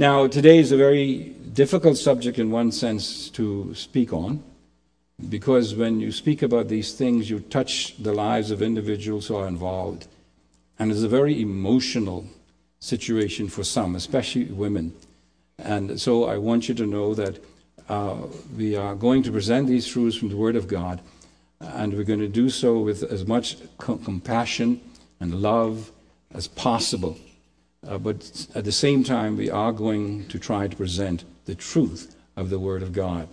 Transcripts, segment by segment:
Now, today is a very difficult subject in one sense to speak on, because when you speak about these things, you touch the lives of individuals who are involved. And it's a very emotional situation for some, especially women. And so I want you to know that uh, we are going to present these truths from the Word of God, and we're going to do so with as much com- compassion and love as possible. Uh, but at the same time, we are going to try to present the truth of the Word of God.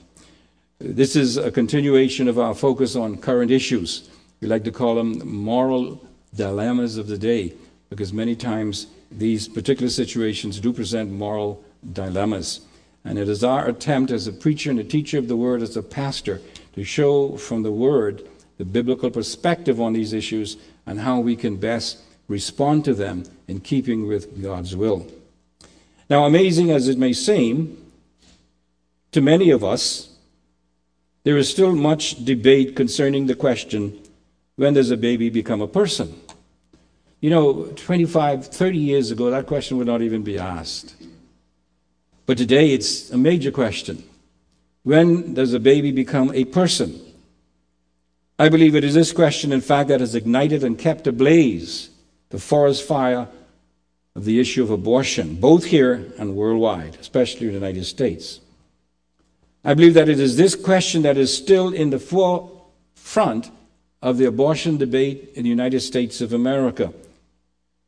This is a continuation of our focus on current issues. We like to call them moral dilemmas of the day, because many times these particular situations do present moral dilemmas. And it is our attempt as a preacher and a teacher of the Word, as a pastor, to show from the Word the biblical perspective on these issues and how we can best respond to them in keeping with God's will. Now, amazing as it may seem, to many of us, there is still much debate concerning the question when does a baby become a person? You know, 25, 30 years ago, that question would not even be asked. But today, it's a major question. When does a baby become a person? I believe it is this question, in fact, that has ignited and kept ablaze the forest fire of the issue of abortion, both here and worldwide, especially in the United States. I believe that it is this question that is still in the forefront of the abortion debate in the United States of America.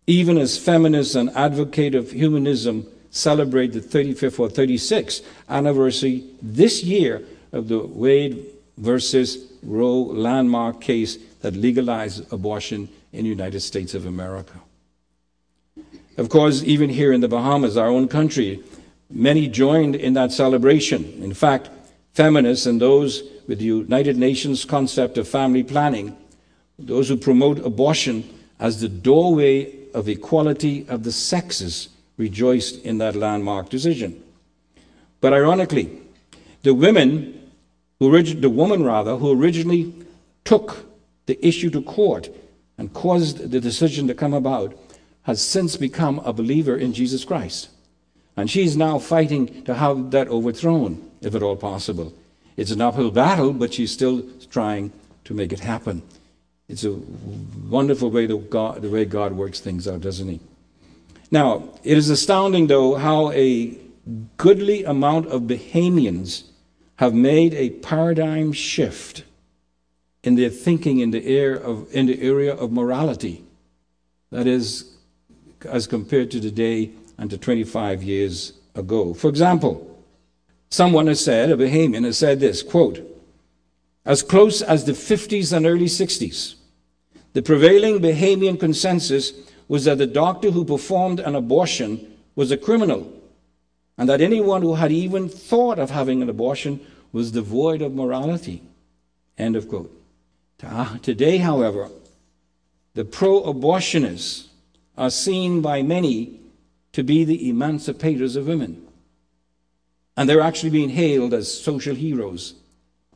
Even as feminists and advocates of humanism celebrate the 35th or 36th anniversary this year of the Wade versus Roe landmark case that legalized abortion in the United States of America. Of course, even here in the Bahamas, our own country, many joined in that celebration. In fact, feminists and those with the United Nations concept of family planning, those who promote abortion as the doorway of equality of the sexes, rejoiced in that landmark decision. But ironically, the women, who, the woman rather, who originally took the issue to court and caused the decision to come about, has since become a believer in Jesus Christ. And she is now fighting to have that overthrown, if at all possible. It's an uphill battle, but she's still trying to make it happen. It's a wonderful way the, God, the way God works things out, doesn't he? Now, it is astounding, though, how a goodly amount of Bahamians have made a paradigm shift in their thinking in the, area of, in the area of morality. That is, as compared to today and to 25 years ago. For example, someone has said, a Bahamian has said this quote, as close as the 50s and early 60s, the prevailing Bahamian consensus was that the doctor who performed an abortion was a criminal, and that anyone who had even thought of having an abortion was devoid of morality. End of quote. Today, however, the pro abortionists are seen by many to be the emancipators of women. And they're actually being hailed as social heroes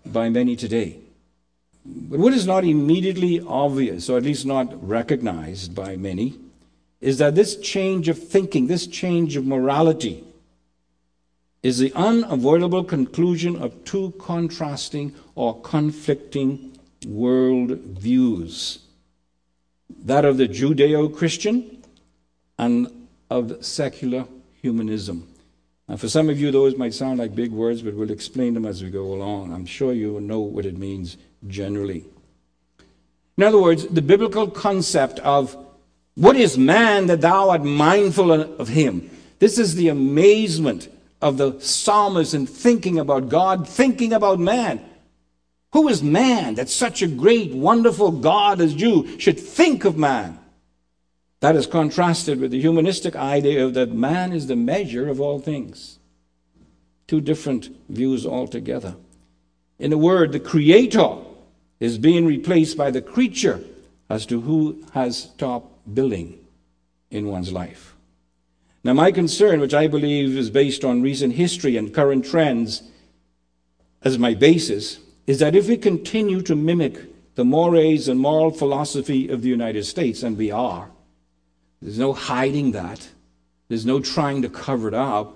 by many today. But what is not immediately obvious, or at least not recognized by many, is that this change of thinking, this change of morality, is the unavoidable conclusion of two contrasting or conflicting world views that of the Judeo Christian and of secular humanism. And for some of you, those might sound like big words, but we'll explain them as we go along. I'm sure you know what it means generally. In other words, the biblical concept of what is man that thou art mindful of him? This is the amazement of the psalmist in thinking about God, thinking about man. Who is man that such a great, wonderful God as you should think of man? That is contrasted with the humanistic idea of that man is the measure of all things. Two different views altogether. In a word, the creator is being replaced by the creature as to who has top billing in one's life. Now, my concern, which I believe is based on recent history and current trends as my basis, is that if we continue to mimic the mores and moral philosophy of the United States, and we are, there's no hiding that, there's no trying to cover it up,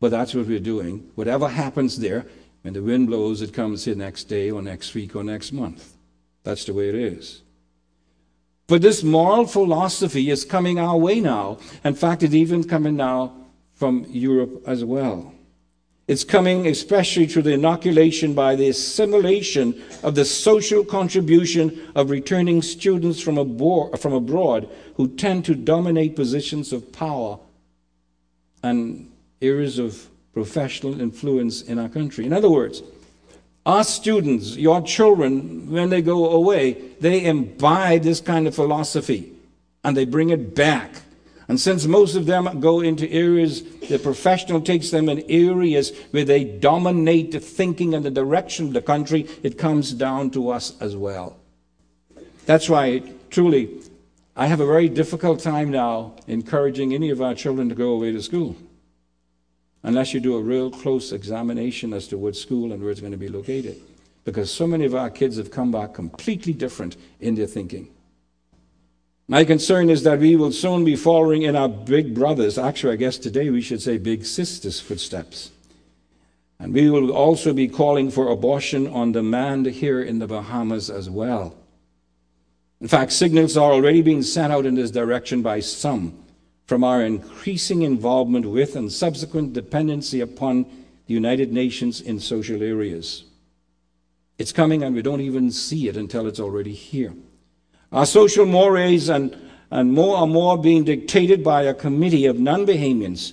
But that's what we're doing. Whatever happens there, when the wind blows, it comes here next day or next week or next month. That's the way it is. But this moral philosophy is coming our way now. In fact, it's even coming now from Europe as well. It's coming especially through the inoculation by the assimilation of the social contribution of returning students from abroad, from abroad who tend to dominate positions of power and areas of professional influence in our country. In other words, our students, your children, when they go away, they imbibe this kind of philosophy and they bring it back and since most of them go into areas, the professional takes them in areas where they dominate the thinking and the direction of the country, it comes down to us as well. That's why, truly, I have a very difficult time now encouraging any of our children to go away to school. Unless you do a real close examination as to what school and where it's going to be located. Because so many of our kids have come back completely different in their thinking. My concern is that we will soon be following in our big brothers, actually, I guess today we should say big sisters' footsteps. And we will also be calling for abortion on demand here in the Bahamas as well. In fact, signals are already being sent out in this direction by some from our increasing involvement with and subsequent dependency upon the United Nations in social areas. It's coming and we don't even see it until it's already here. Our social mores and, and more and more being dictated by a committee of non Bahamians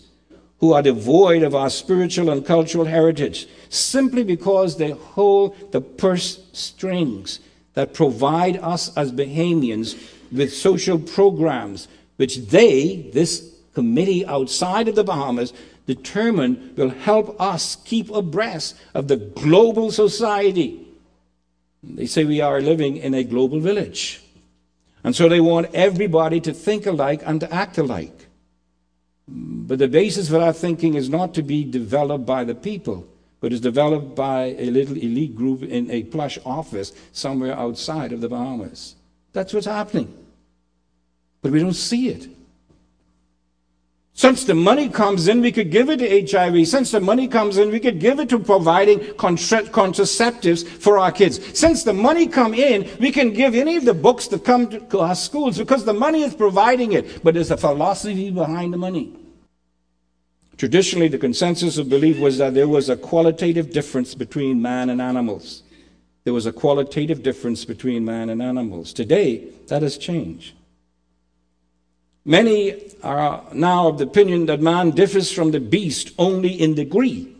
who are devoid of our spiritual and cultural heritage simply because they hold the purse strings that provide us as Bahamians with social programs which they, this committee outside of the Bahamas, determine will help us keep abreast of the global society. They say we are living in a global village. And so they want everybody to think alike and to act alike. But the basis for that thinking is not to be developed by the people, but is developed by a little elite group in a plush office somewhere outside of the Bahamas. That's what's happening. But we don't see it. Since the money comes in, we could give it to HIV. Since the money comes in, we could give it to providing contraceptives for our kids. Since the money come in, we can give any of the books that come to our schools because the money is providing it. But there's a philosophy behind the money. Traditionally, the consensus of belief was that there was a qualitative difference between man and animals. There was a qualitative difference between man and animals. Today, that has changed. Many are now of the opinion that man differs from the beast only in degree,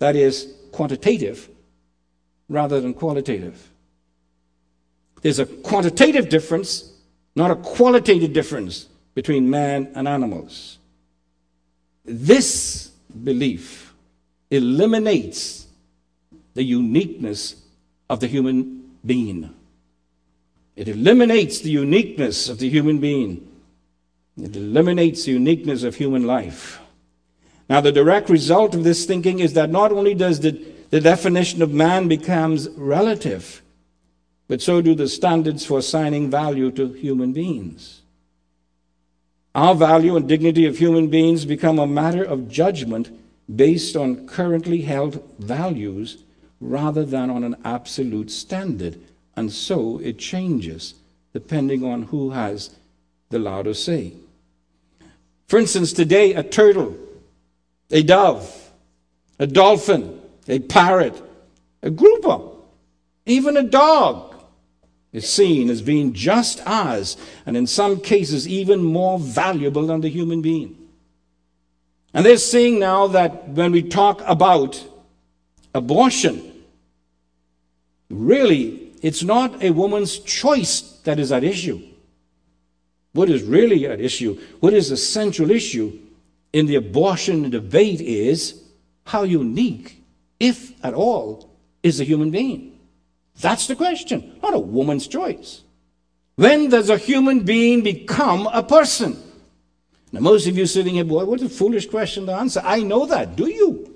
that is, quantitative rather than qualitative. There's a quantitative difference, not a qualitative difference between man and animals. This belief eliminates the uniqueness of the human being. It eliminates the uniqueness of the human being. It eliminates the uniqueness of human life. Now, the direct result of this thinking is that not only does the, the definition of man becomes relative, but so do the standards for assigning value to human beings. Our value and dignity of human beings become a matter of judgment based on currently held values rather than on an absolute standard. And so it changes depending on who has the louder say. For instance, today, a turtle, a dove, a dolphin, a parrot, a grouper, even a dog is seen as being just as, and in some cases, even more valuable than the human being. And they're seeing now that when we talk about abortion, really, it's not a woman's choice that is at issue. What is really at issue, what is the central issue in the abortion debate is how unique, if at all, is a human being? That's the question, not a woman's choice. When does a human being become a person? Now, most of you sitting here, boy, what a foolish question to answer. I know that. Do you?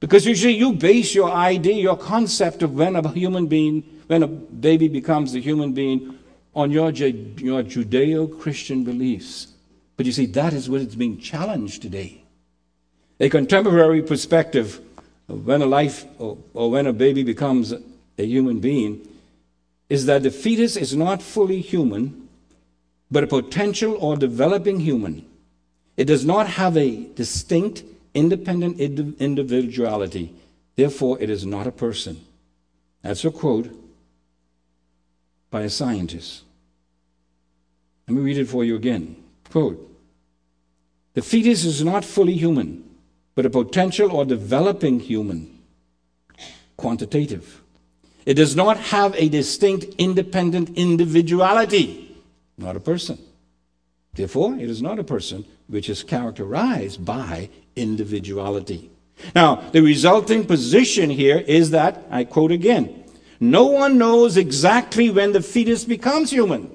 Because usually you base your idea, your concept of when a human being, when a baby becomes a human being on your, your Judeo Christian beliefs. But you see, that is what is being challenged today. A contemporary perspective of when a life or, or when a baby becomes a human being is that the fetus is not fully human, but a potential or developing human. It does not have a distinct, independent individuality. Therefore, it is not a person. That's a quote by a scientist. Let me read it for you again. Quote The fetus is not fully human, but a potential or developing human, quantitative. It does not have a distinct, independent individuality, not a person. Therefore, it is not a person which is characterized by individuality. Now, the resulting position here is that, I quote again, no one knows exactly when the fetus becomes human.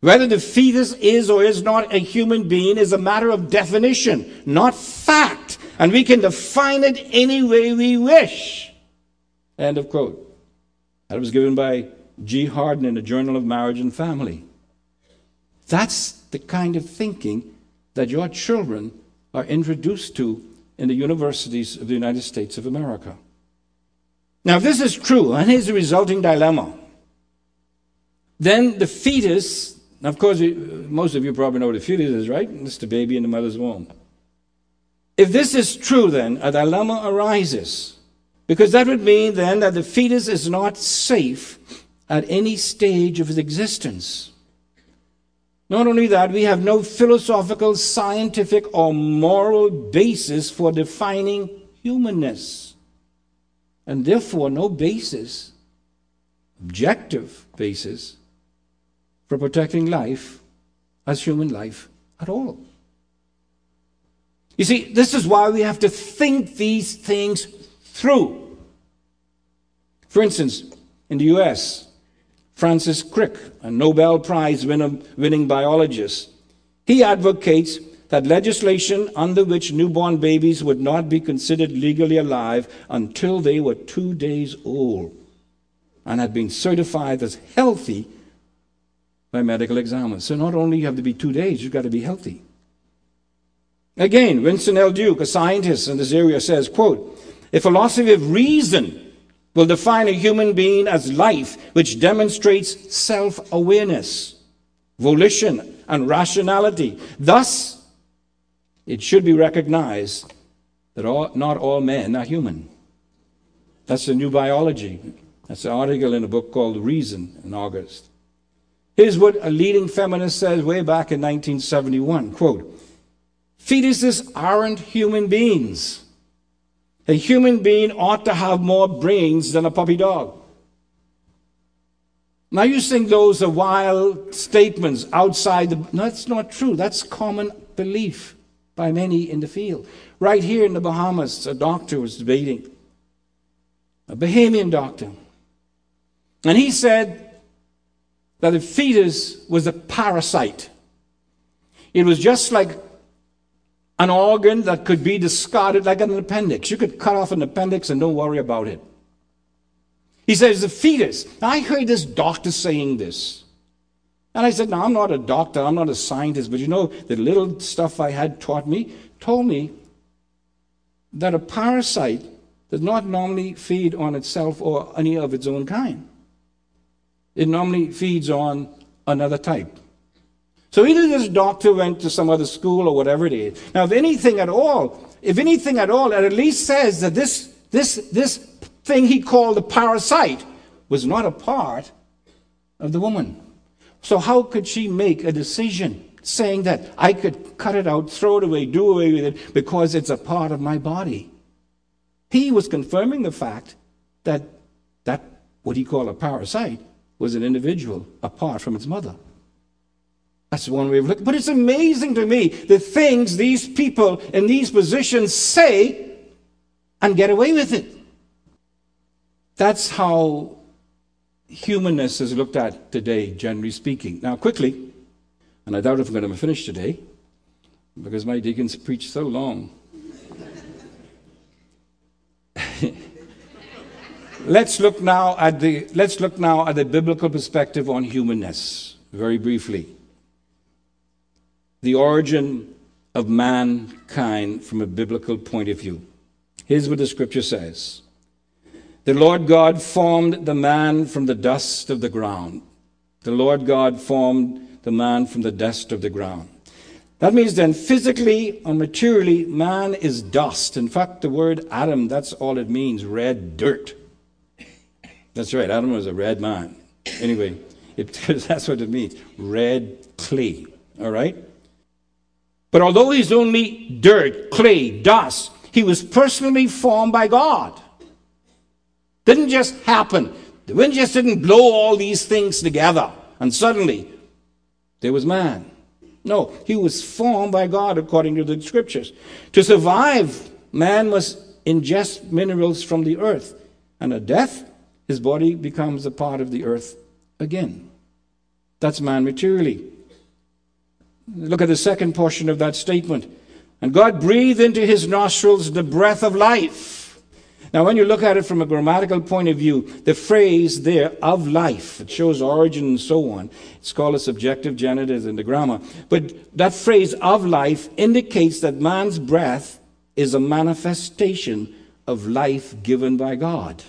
Whether the fetus is or is not a human being is a matter of definition, not fact. And we can define it any way we wish. End of quote. That was given by G. Hardin in the Journal of Marriage and Family. That's the kind of thinking that your children are introduced to in the universities of the United States of America. Now, if this is true, and here's the resulting dilemma, then the fetus, of course, most of you probably know what a fetus is, right? It's the baby in the mother's womb. If this is true, then a dilemma arises. Because that would mean then that the fetus is not safe at any stage of its existence. Not only that, we have no philosophical, scientific, or moral basis for defining humanness. And therefore, no basis, objective basis, for protecting life as human life at all. You see, this is why we have to think these things through. For instance, in the US, Francis Crick, a Nobel Prize winning biologist, he advocates that legislation under which newborn babies would not be considered legally alive until they were two days old and had been certified as healthy by medical examiners. So not only you have to be two days, you've got to be healthy. Again, Winston L. Duke, a scientist in this area, says, quote, a philosophy of reason will define a human being as life which demonstrates self awareness, volition, and rationality. Thus, it should be recognized that all, not all men are human. That's the new biology. That's an article in a book called Reason in August. Here's what a leading feminist says way back in 1971 quote, Fetuses aren't human beings. A human being ought to have more brains than a puppy dog. Now you think those are wild statements outside the. No, that's not true. That's common belief by many in the field. Right here in the Bahamas, a doctor was debating, a Bahamian doctor. And he said that a fetus was a parasite. It was just like an organ that could be discarded like an appendix. You could cut off an appendix and don't worry about it. He says, the fetus. I heard this doctor saying this. And I said, No, I'm not a doctor, I'm not a scientist, but you know, the little stuff I had taught me told me that a parasite does not normally feed on itself or any of its own kind. It normally feeds on another type. So either this doctor went to some other school or whatever it is. Now, if anything at all, if anything at all, it at least says that this, this, this thing he called a parasite was not a part of the woman. So how could she make a decision saying that I could cut it out, throw it away, do away with it because it's a part of my body? He was confirming the fact that that what he called a parasite was an individual apart from its mother. That's one way of looking. But it's amazing to me the things these people in these positions say and get away with it. That's how humanness is looked at today, generally speaking. Now, quickly, and I doubt if I'm going to finish today because my deacons preach so long. let's look now at the let's look now at the biblical perspective on humanness very briefly the origin of mankind from a biblical point of view. Here's what the scripture says The Lord God formed the man from the dust of the ground. The Lord God formed the man from the dust of the ground. That means then, physically or materially, man is dust. In fact, the word Adam, that's all it means red dirt. That's right, Adam was a red man. Anyway, it, that's what it means red clay. All right? But although he's only dirt, clay, dust, he was personally formed by God. Didn't just happen. The wind just didn't blow all these things together and suddenly there was man. No, he was formed by God according to the scriptures. To survive, man must ingest minerals from the earth. And at death, his body becomes a part of the earth again. That's man materially. Look at the second portion of that statement. And God breathed into his nostrils the breath of life. Now, when you look at it from a grammatical point of view, the phrase there, of life, it shows origin and so on. It's called a subjective genitive in the grammar. But that phrase, of life, indicates that man's breath is a manifestation of life given by God.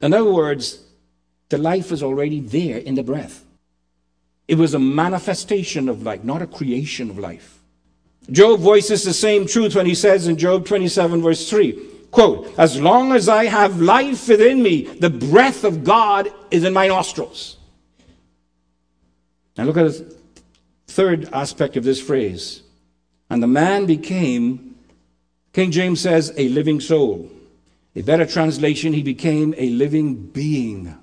In other words, the life is already there in the breath. It was a manifestation of life, not a creation of life. Job voices the same truth when he says in Job 27, verse 3, quote, As long as I have life within me, the breath of God is in my nostrils. Now look at the third aspect of this phrase. And the man became, King James says, a living soul. A better translation, he became a living being.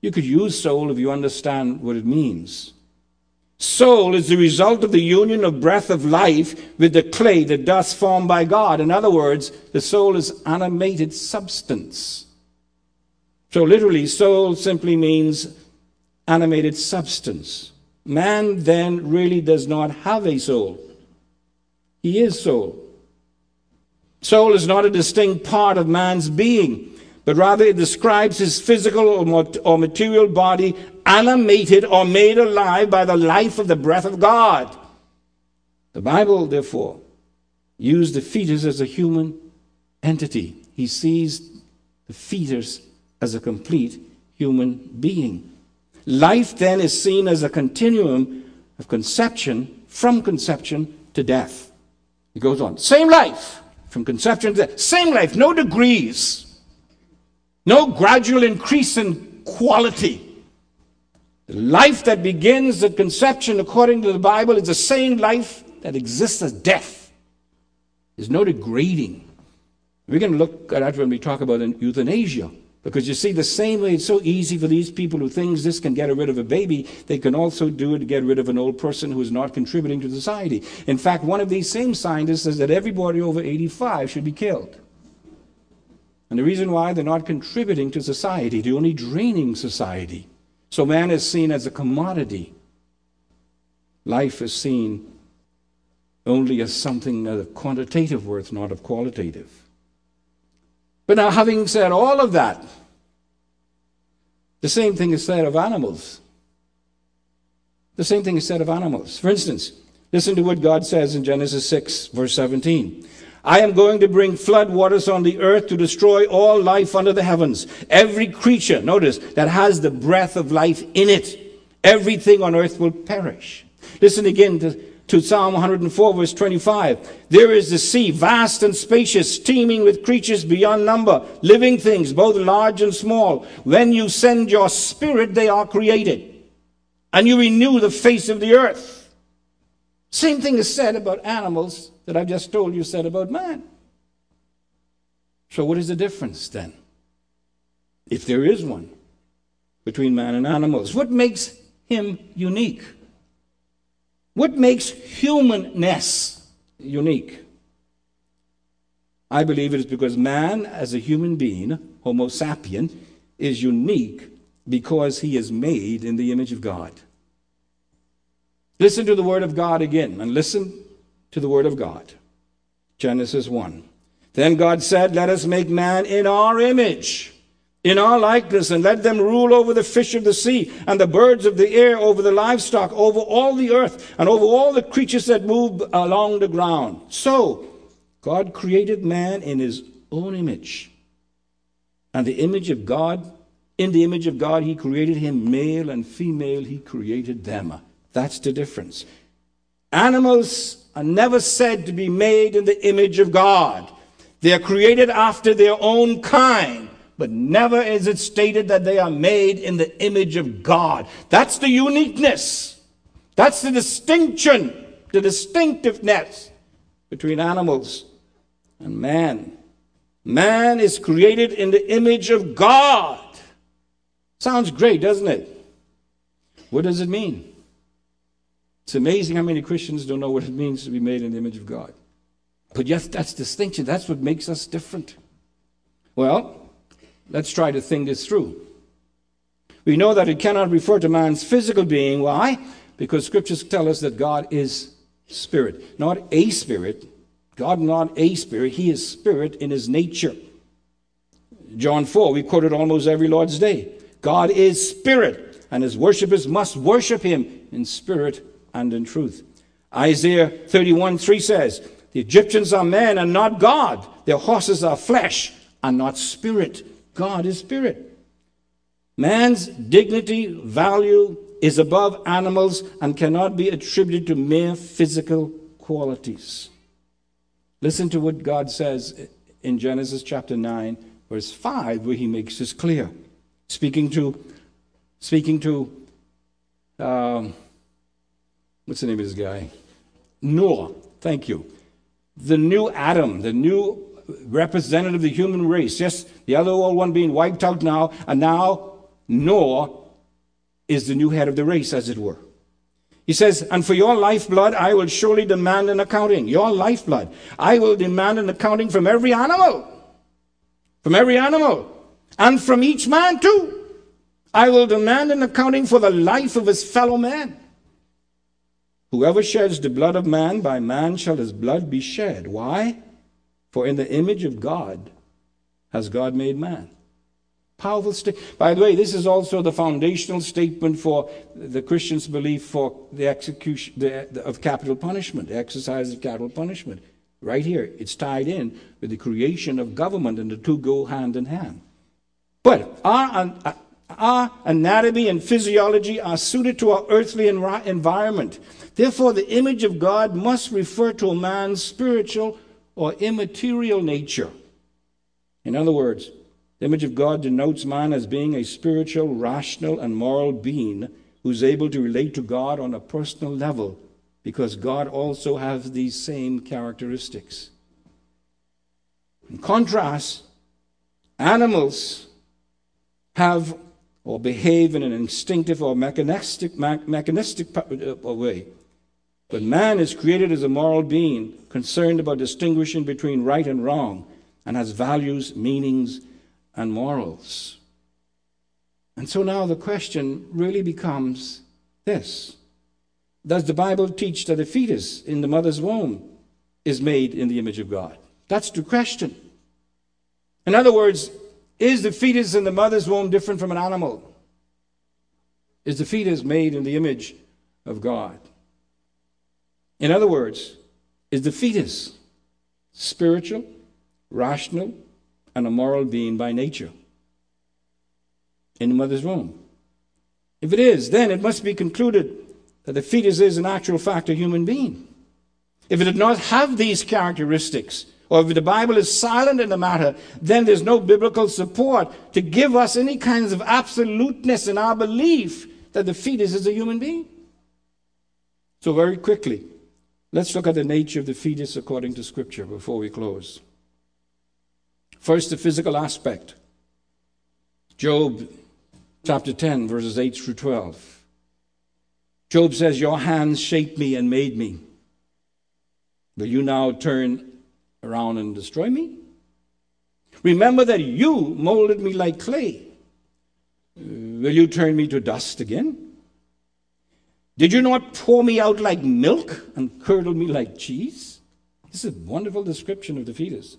You could use soul if you understand what it means. Soul is the result of the union of breath of life with the clay, the dust formed by God. In other words, the soul is animated substance. So, literally, soul simply means animated substance. Man then really does not have a soul, he is soul. Soul is not a distinct part of man's being, but rather it describes his physical or material body animated or made alive by the life of the breath of God. The Bible, therefore, used the fetus as a human entity. He sees the fetus as a complete human being. Life then is seen as a continuum of conception from conception to death. He goes on. Same life from conception to death. Same life, no degrees. No gradual increase in quality. The life that begins at conception, according to the Bible, is the same life that exists as death. There's no degrading. We're going to look at that when we talk about euthanasia. Because you see, the same way it's so easy for these people who think this can get rid of a baby, they can also do it to get rid of an old person who is not contributing to society. In fact, one of these same scientists says that everybody over 85 should be killed. And the reason why they're not contributing to society, they're only draining society. So man is seen as a commodity. Life is seen only as something of quantitative worth, not of qualitative. But now, having said all of that, the same thing is said of animals. The same thing is said of animals. For instance, listen to what God says in Genesis 6, verse 17. I am going to bring flood waters on the earth to destroy all life under the heavens. Every creature, notice, that has the breath of life in it, everything on earth will perish. Listen again to, to Psalm 104, verse 25. There is the sea, vast and spacious, teeming with creatures beyond number, living things, both large and small. When you send your spirit, they are created, and you renew the face of the earth. Same thing is said about animals that I've just told you said about man. So, what is the difference then? If there is one between man and animals, what makes him unique? What makes humanness unique? I believe it is because man, as a human being, Homo sapien, is unique because he is made in the image of God. Listen to the word of God again, and listen to the word of God. Genesis 1. Then God said, Let us make man in our image, in our likeness, and let them rule over the fish of the sea, and the birds of the air, over the livestock, over all the earth, and over all the creatures that move along the ground. So, God created man in his own image. And the image of God, in the image of God, he created him, male and female, he created them. That's the difference. Animals are never said to be made in the image of God. They are created after their own kind but never is it stated that they are made in the image of God. That's the uniqueness. That's the distinction, the distinctiveness between animals and man. Man is created in the image of God. Sounds great, doesn't it? What does it mean? It's amazing how many Christians don't know what it means to be made in the image of God. But yes, that's distinction. That's what makes us different. Well, Let's try to think this through. We know that it cannot refer to man's physical being. Why? Because scriptures tell us that God is spirit, not a spirit. God not a spirit, he is spirit in his nature. John 4, we quote it almost every Lord's Day. God is spirit, and his worshippers must worship him in spirit and in truth. Isaiah 31 3 says, The Egyptians are men and not God. Their horses are flesh and not spirit. God is spirit. Man's dignity, value is above animals and cannot be attributed to mere physical qualities. Listen to what God says in Genesis chapter 9, verse 5, where he makes this clear. Speaking to, speaking to, um, what's the name of this guy? Noah. Thank you. The new Adam, the new representative of the human race. Yes, the other old one being wiped out now, and now Noah is the new head of the race, as it were. He says, And for your lifeblood, I will surely demand an accounting. Your lifeblood. I will demand an accounting from every animal. From every animal. And from each man, too. I will demand an accounting for the life of his fellow man. Whoever sheds the blood of man, by man shall his blood be shed. Why? For in the image of God has God made man. Powerful statement. By the way, this is also the foundational statement for the Christian's belief for the execution the, the, of capital punishment, the exercise of capital punishment. Right here, it's tied in with the creation of government, and the two go hand in hand. But our, uh, uh, our anatomy and physiology are suited to our earthly environment. Therefore, the image of God must refer to a man's spiritual or immaterial nature. In other words, the image of God denotes man as being a spiritual, rational, and moral being who's able to relate to God on a personal level because God also has these same characteristics. In contrast, animals have or behave in an instinctive or mechanistic, mechanistic uh, way. But man is created as a moral being, concerned about distinguishing between right and wrong, and has values, meanings, and morals. And so now the question really becomes this Does the Bible teach that a fetus in the mother's womb is made in the image of God? That's the question. In other words, is the fetus in the mother's womb different from an animal? Is the fetus made in the image of God? In other words, is the fetus spiritual, rational, and a moral being by nature in the mother's womb? If it is, then it must be concluded that the fetus is, in actual fact, a human being. If it did not have these characteristics, or if the Bible is silent in the matter, then there's no biblical support to give us any kinds of absoluteness in our belief that the fetus is a human being. So, very quickly, Let's look at the nature of the fetus according to Scripture before we close. First, the physical aspect. Job chapter 10, verses 8 through 12. Job says, Your hands shaped me and made me. Will you now turn around and destroy me? Remember that you molded me like clay. Will you turn me to dust again? Did you not pour me out like milk and curdle me like cheese? This is a wonderful description of the fetus.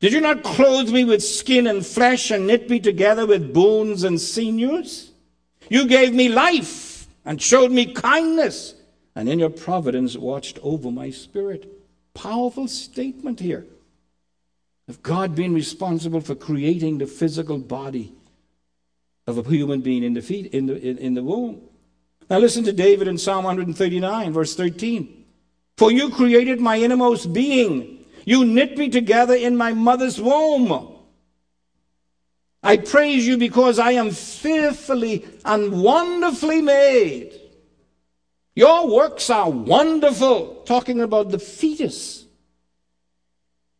Did you not clothe me with skin and flesh and knit me together with bones and sinews? You gave me life and showed me kindness, and in your providence watched over my spirit. Powerful statement here of God being responsible for creating the physical body of a human being in the, feet, in the, in, in the womb. Now listen to David in Psalm 139, verse 13. For you created my innermost being. You knit me together in my mother's womb. I praise you because I am fearfully and wonderfully made. Your works are wonderful. Talking about the fetus.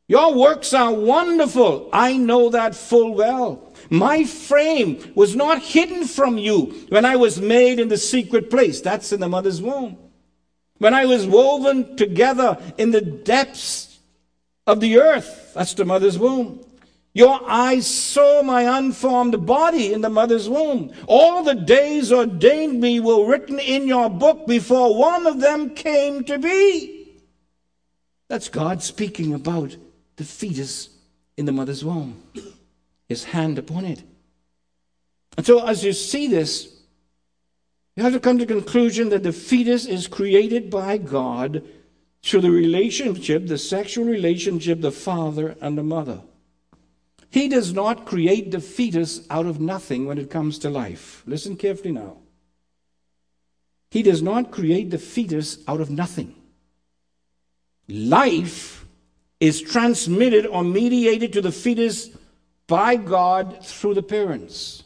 Your works are wonderful. I know that full well. My frame was not hidden from you when I was made in the secret place. That's in the mother's womb. When I was woven together in the depths of the earth. That's the mother's womb. Your eyes saw my unformed body in the mother's womb. All the days ordained me were written in your book before one of them came to be. That's God speaking about the fetus in the mother's womb his hand upon it. And so, as you see this, you have to come to the conclusion that the fetus is created by God through the relationship, the sexual relationship, the father and the mother. He does not create the fetus out of nothing when it comes to life. Listen carefully now. He does not create the fetus out of nothing. Life is transmitted or mediated to the fetus by God through the parents.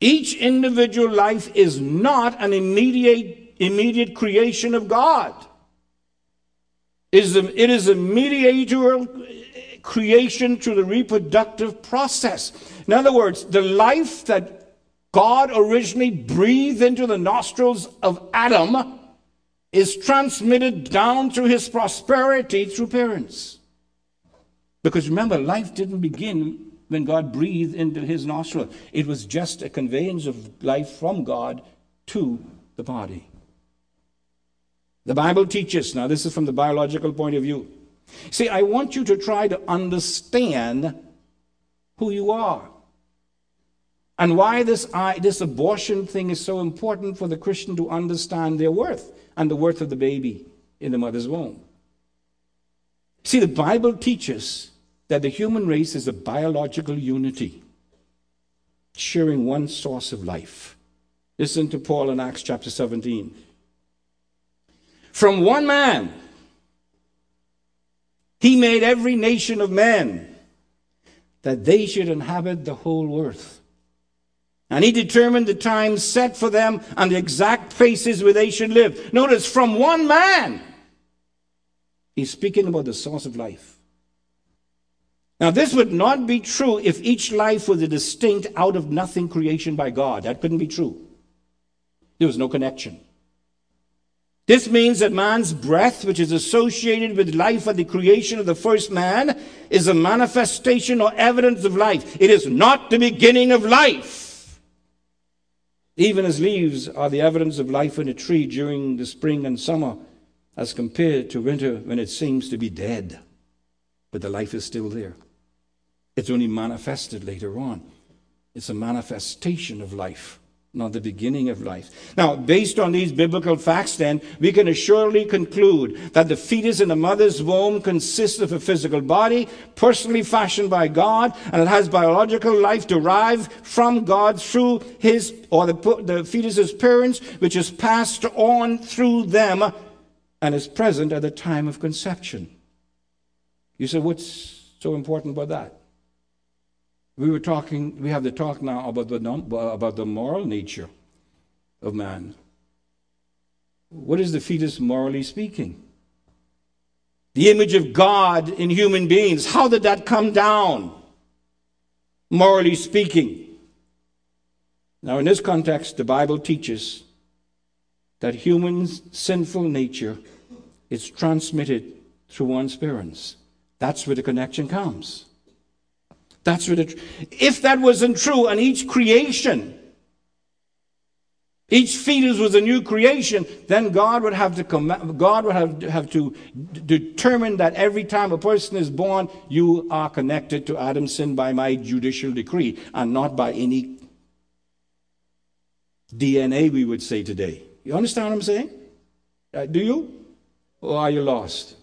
Each individual life is not an immediate, immediate creation of God. It is, a, a mediator creation through the reproductive process. In other words, the life that God originally breathed into the nostrils of Adam is transmitted down through his prosperity through parents. Because remember, life didn't begin when God breathed into his nostril. It was just a conveyance of life from God to the body. The Bible teaches, now this is from the biological point of view. See, I want you to try to understand who you are and why this, this abortion thing is so important for the Christian to understand their worth and the worth of the baby in the mother's womb. See, the Bible teaches that the human race is a biological unity, sharing one source of life. Listen to Paul in Acts chapter 17. From one man, he made every nation of men that they should inhabit the whole earth. And he determined the time set for them and the exact places where they should live. Notice, from one man, he's speaking about the source of life. Now, this would not be true if each life was a distinct, out of nothing creation by God. That couldn't be true. There was no connection. This means that man's breath, which is associated with life at the creation of the first man, is a manifestation or evidence of life. It is not the beginning of life. Even as leaves are the evidence of life in a tree during the spring and summer, as compared to winter when it seems to be dead, but the life is still there. It's only manifested later on. It's a manifestation of life, not the beginning of life. Now, based on these biblical facts, then, we can assuredly conclude that the fetus in the mother's womb consists of a physical body, personally fashioned by God, and it has biological life derived from God through his, or the, the fetus's parents, which is passed on through them and is present at the time of conception. You say, what's so important about that? We were talking, we have the talk now about the, about the moral nature of man. What is the fetus morally speaking? The image of God in human beings. How did that come down? Morally speaking. Now, in this context, the Bible teaches that human's sinful nature is transmitted through one's parents. That's where the connection comes. That's what it, if that wasn't true, and each creation Each fetus was a new creation. Then God would have to com- God would have, have to d- determine that every time a person is born, you are connected to Adam's sin by my judicial decree, and not by any DNA. We would say today. You understand what I'm saying? Uh, do you? Or are you lost?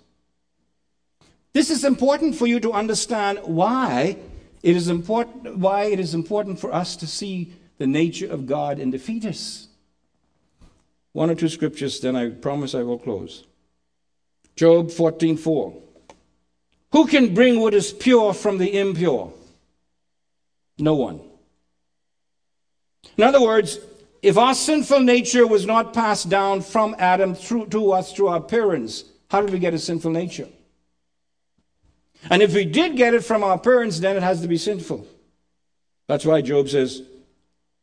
This is important for you to understand why it is important why it is important for us to see the nature of God in the fetus. One or two scriptures, then I promise I will close. Job 14:4. Who can bring what is pure from the impure? No one. In other words, if our sinful nature was not passed down from Adam through, to us through our parents, how did we get a sinful nature? And if we did get it from our parents, then it has to be sinful. That's why Job says,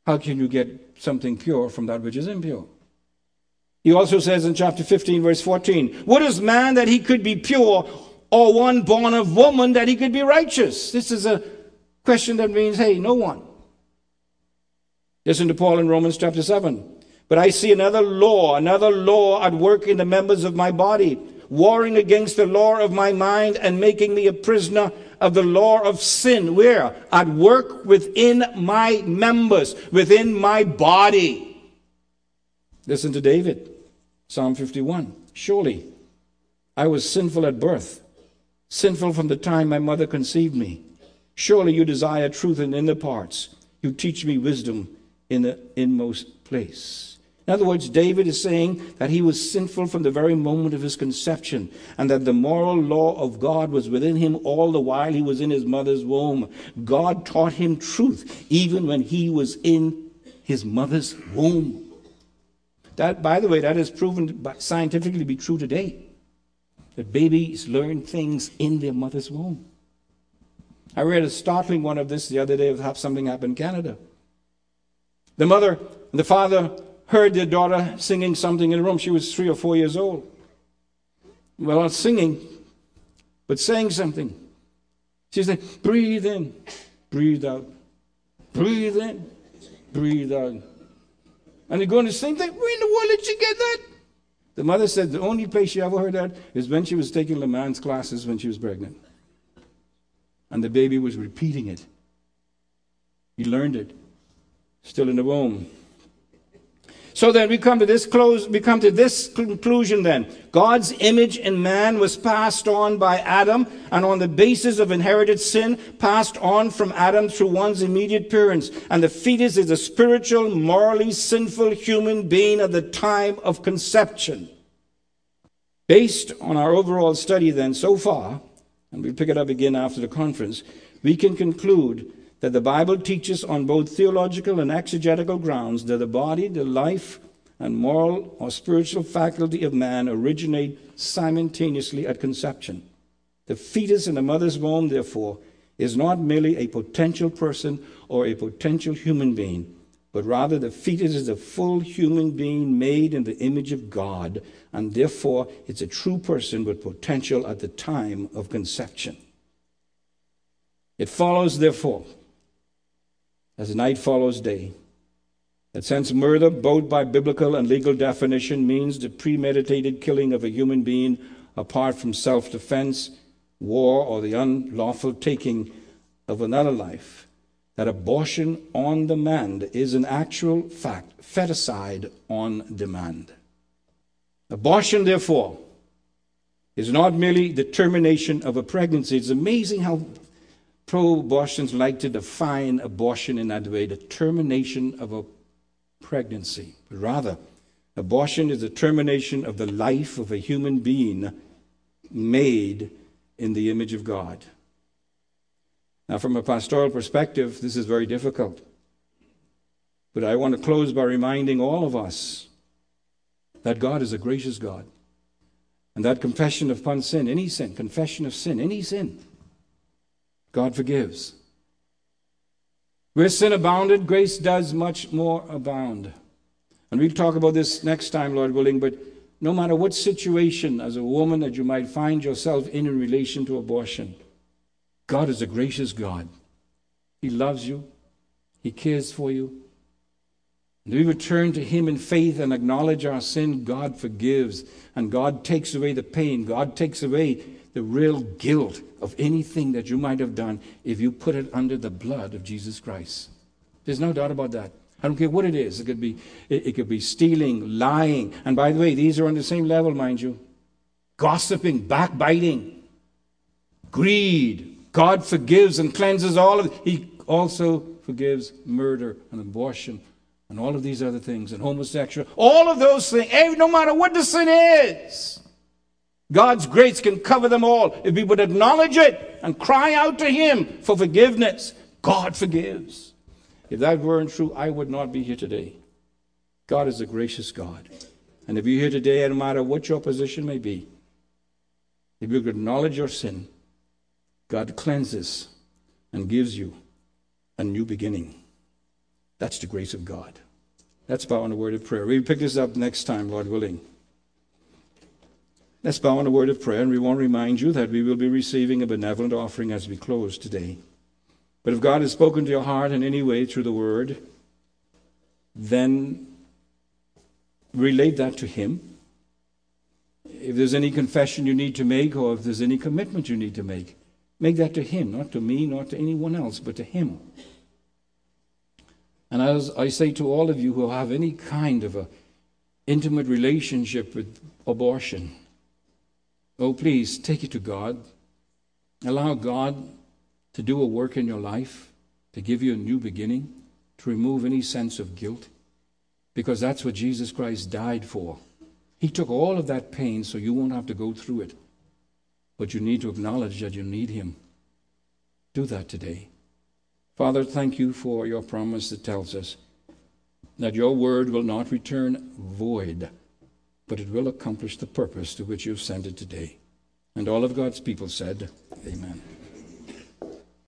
How can you get something pure from that which is impure? He also says in chapter 15, verse 14, What is man that he could be pure, or one born of woman that he could be righteous? This is a question that means, hey, no one. Listen to Paul in Romans chapter 7. But I see another law, another law at work in the members of my body warring against the law of my mind and making me a prisoner of the law of sin. Where? At work within my members, within my body. Listen to David, Psalm 51. Surely I was sinful at birth, sinful from the time my mother conceived me. Surely you desire truth in inner parts. You teach me wisdom in the inmost place. In other words, David is saying that he was sinful from the very moment of his conception, and that the moral law of God was within him all the while he was in his mother's womb. God taught him truth even when he was in his mother's womb. That, by the way, that is proven scientifically to be true today. That babies learn things in their mother's womb. I read a startling one of this the other day of something happened in Canada. The mother and the father heard their daughter singing something in the room. She was three or four years old. Well, not singing, but saying something. She said, breathe in, breathe out, breathe in, breathe out. And they're going the same thing. Where in the world did you get that? The mother said the only place she ever heard that is when she was taking Lamaze classes when she was pregnant. And the baby was repeating it. He learned it, still in the womb. So then we come to this close, we come to this conclusion then. God's image in man was passed on by Adam and on the basis of inherited sin, passed on from Adam through one's immediate parents. And the fetus is a spiritual, morally sinful human being at the time of conception. Based on our overall study then so far, and we'll pick it up again after the conference, we can conclude that the Bible teaches on both theological and exegetical grounds that the body, the life, and moral or spiritual faculty of man originate simultaneously at conception. The fetus in the mother's womb, therefore, is not merely a potential person or a potential human being, but rather the fetus is a full human being made in the image of God, and therefore it's a true person with potential at the time of conception. It follows, therefore, as night follows day. That since murder, both by biblical and legal definition, means the premeditated killing of a human being apart from self defense, war, or the unlawful taking of another life, that abortion on demand is an actual fact, feticide on demand. Abortion, therefore, is not merely the termination of a pregnancy. It's amazing how Pro abortions like to define abortion in that way the termination of a pregnancy. But rather, abortion is the termination of the life of a human being made in the image of God. Now, from a pastoral perspective, this is very difficult. But I want to close by reminding all of us that God is a gracious God. And that confession upon sin, any sin, confession of sin, any sin, God forgives. Where sin abounded, grace does much more abound. And we'll talk about this next time, Lord willing, but no matter what situation as a woman that you might find yourself in in relation to abortion, God is a gracious God. He loves you, He cares for you, We return to Him in faith and acknowledge our sin, God forgives. And God takes away the pain. God takes away the real guilt of anything that you might have done if you put it under the blood of Jesus Christ. There's no doubt about that. I don't care what it is. It could be, it, it could be stealing, lying. And by the way, these are on the same level, mind you. Gossiping, backbiting, greed. God forgives and cleanses all of it. He also forgives murder and abortion and all of these other things and homosexual. All of those things, no matter what the sin is. God's grace can cover them all. If we would acknowledge it and cry out to Him for forgiveness, God forgives. If that weren't true, I would not be here today. God is a gracious God. And if you're here today, no matter what your position may be, if you acknowledge your sin, God cleanses and gives you a new beginning. That's the grace of God. Let's bow in a word of prayer. We'll pick this up next time, Lord willing. Let's bow in a word of prayer, and we want to remind you that we will be receiving a benevolent offering as we close today. But if God has spoken to your heart in any way through the word, then relate that to Him. If there's any confession you need to make, or if there's any commitment you need to make, make that to Him, not to me, not to anyone else, but to Him. And as I say to all of you who have any kind of a intimate relationship with abortion, Oh, please take it to God. Allow God to do a work in your life, to give you a new beginning, to remove any sense of guilt, because that's what Jesus Christ died for. He took all of that pain so you won't have to go through it. But you need to acknowledge that you need Him. Do that today. Father, thank you for your promise that tells us that your word will not return void but it will accomplish the purpose to which you've sent it today. And all of God's people said, Amen.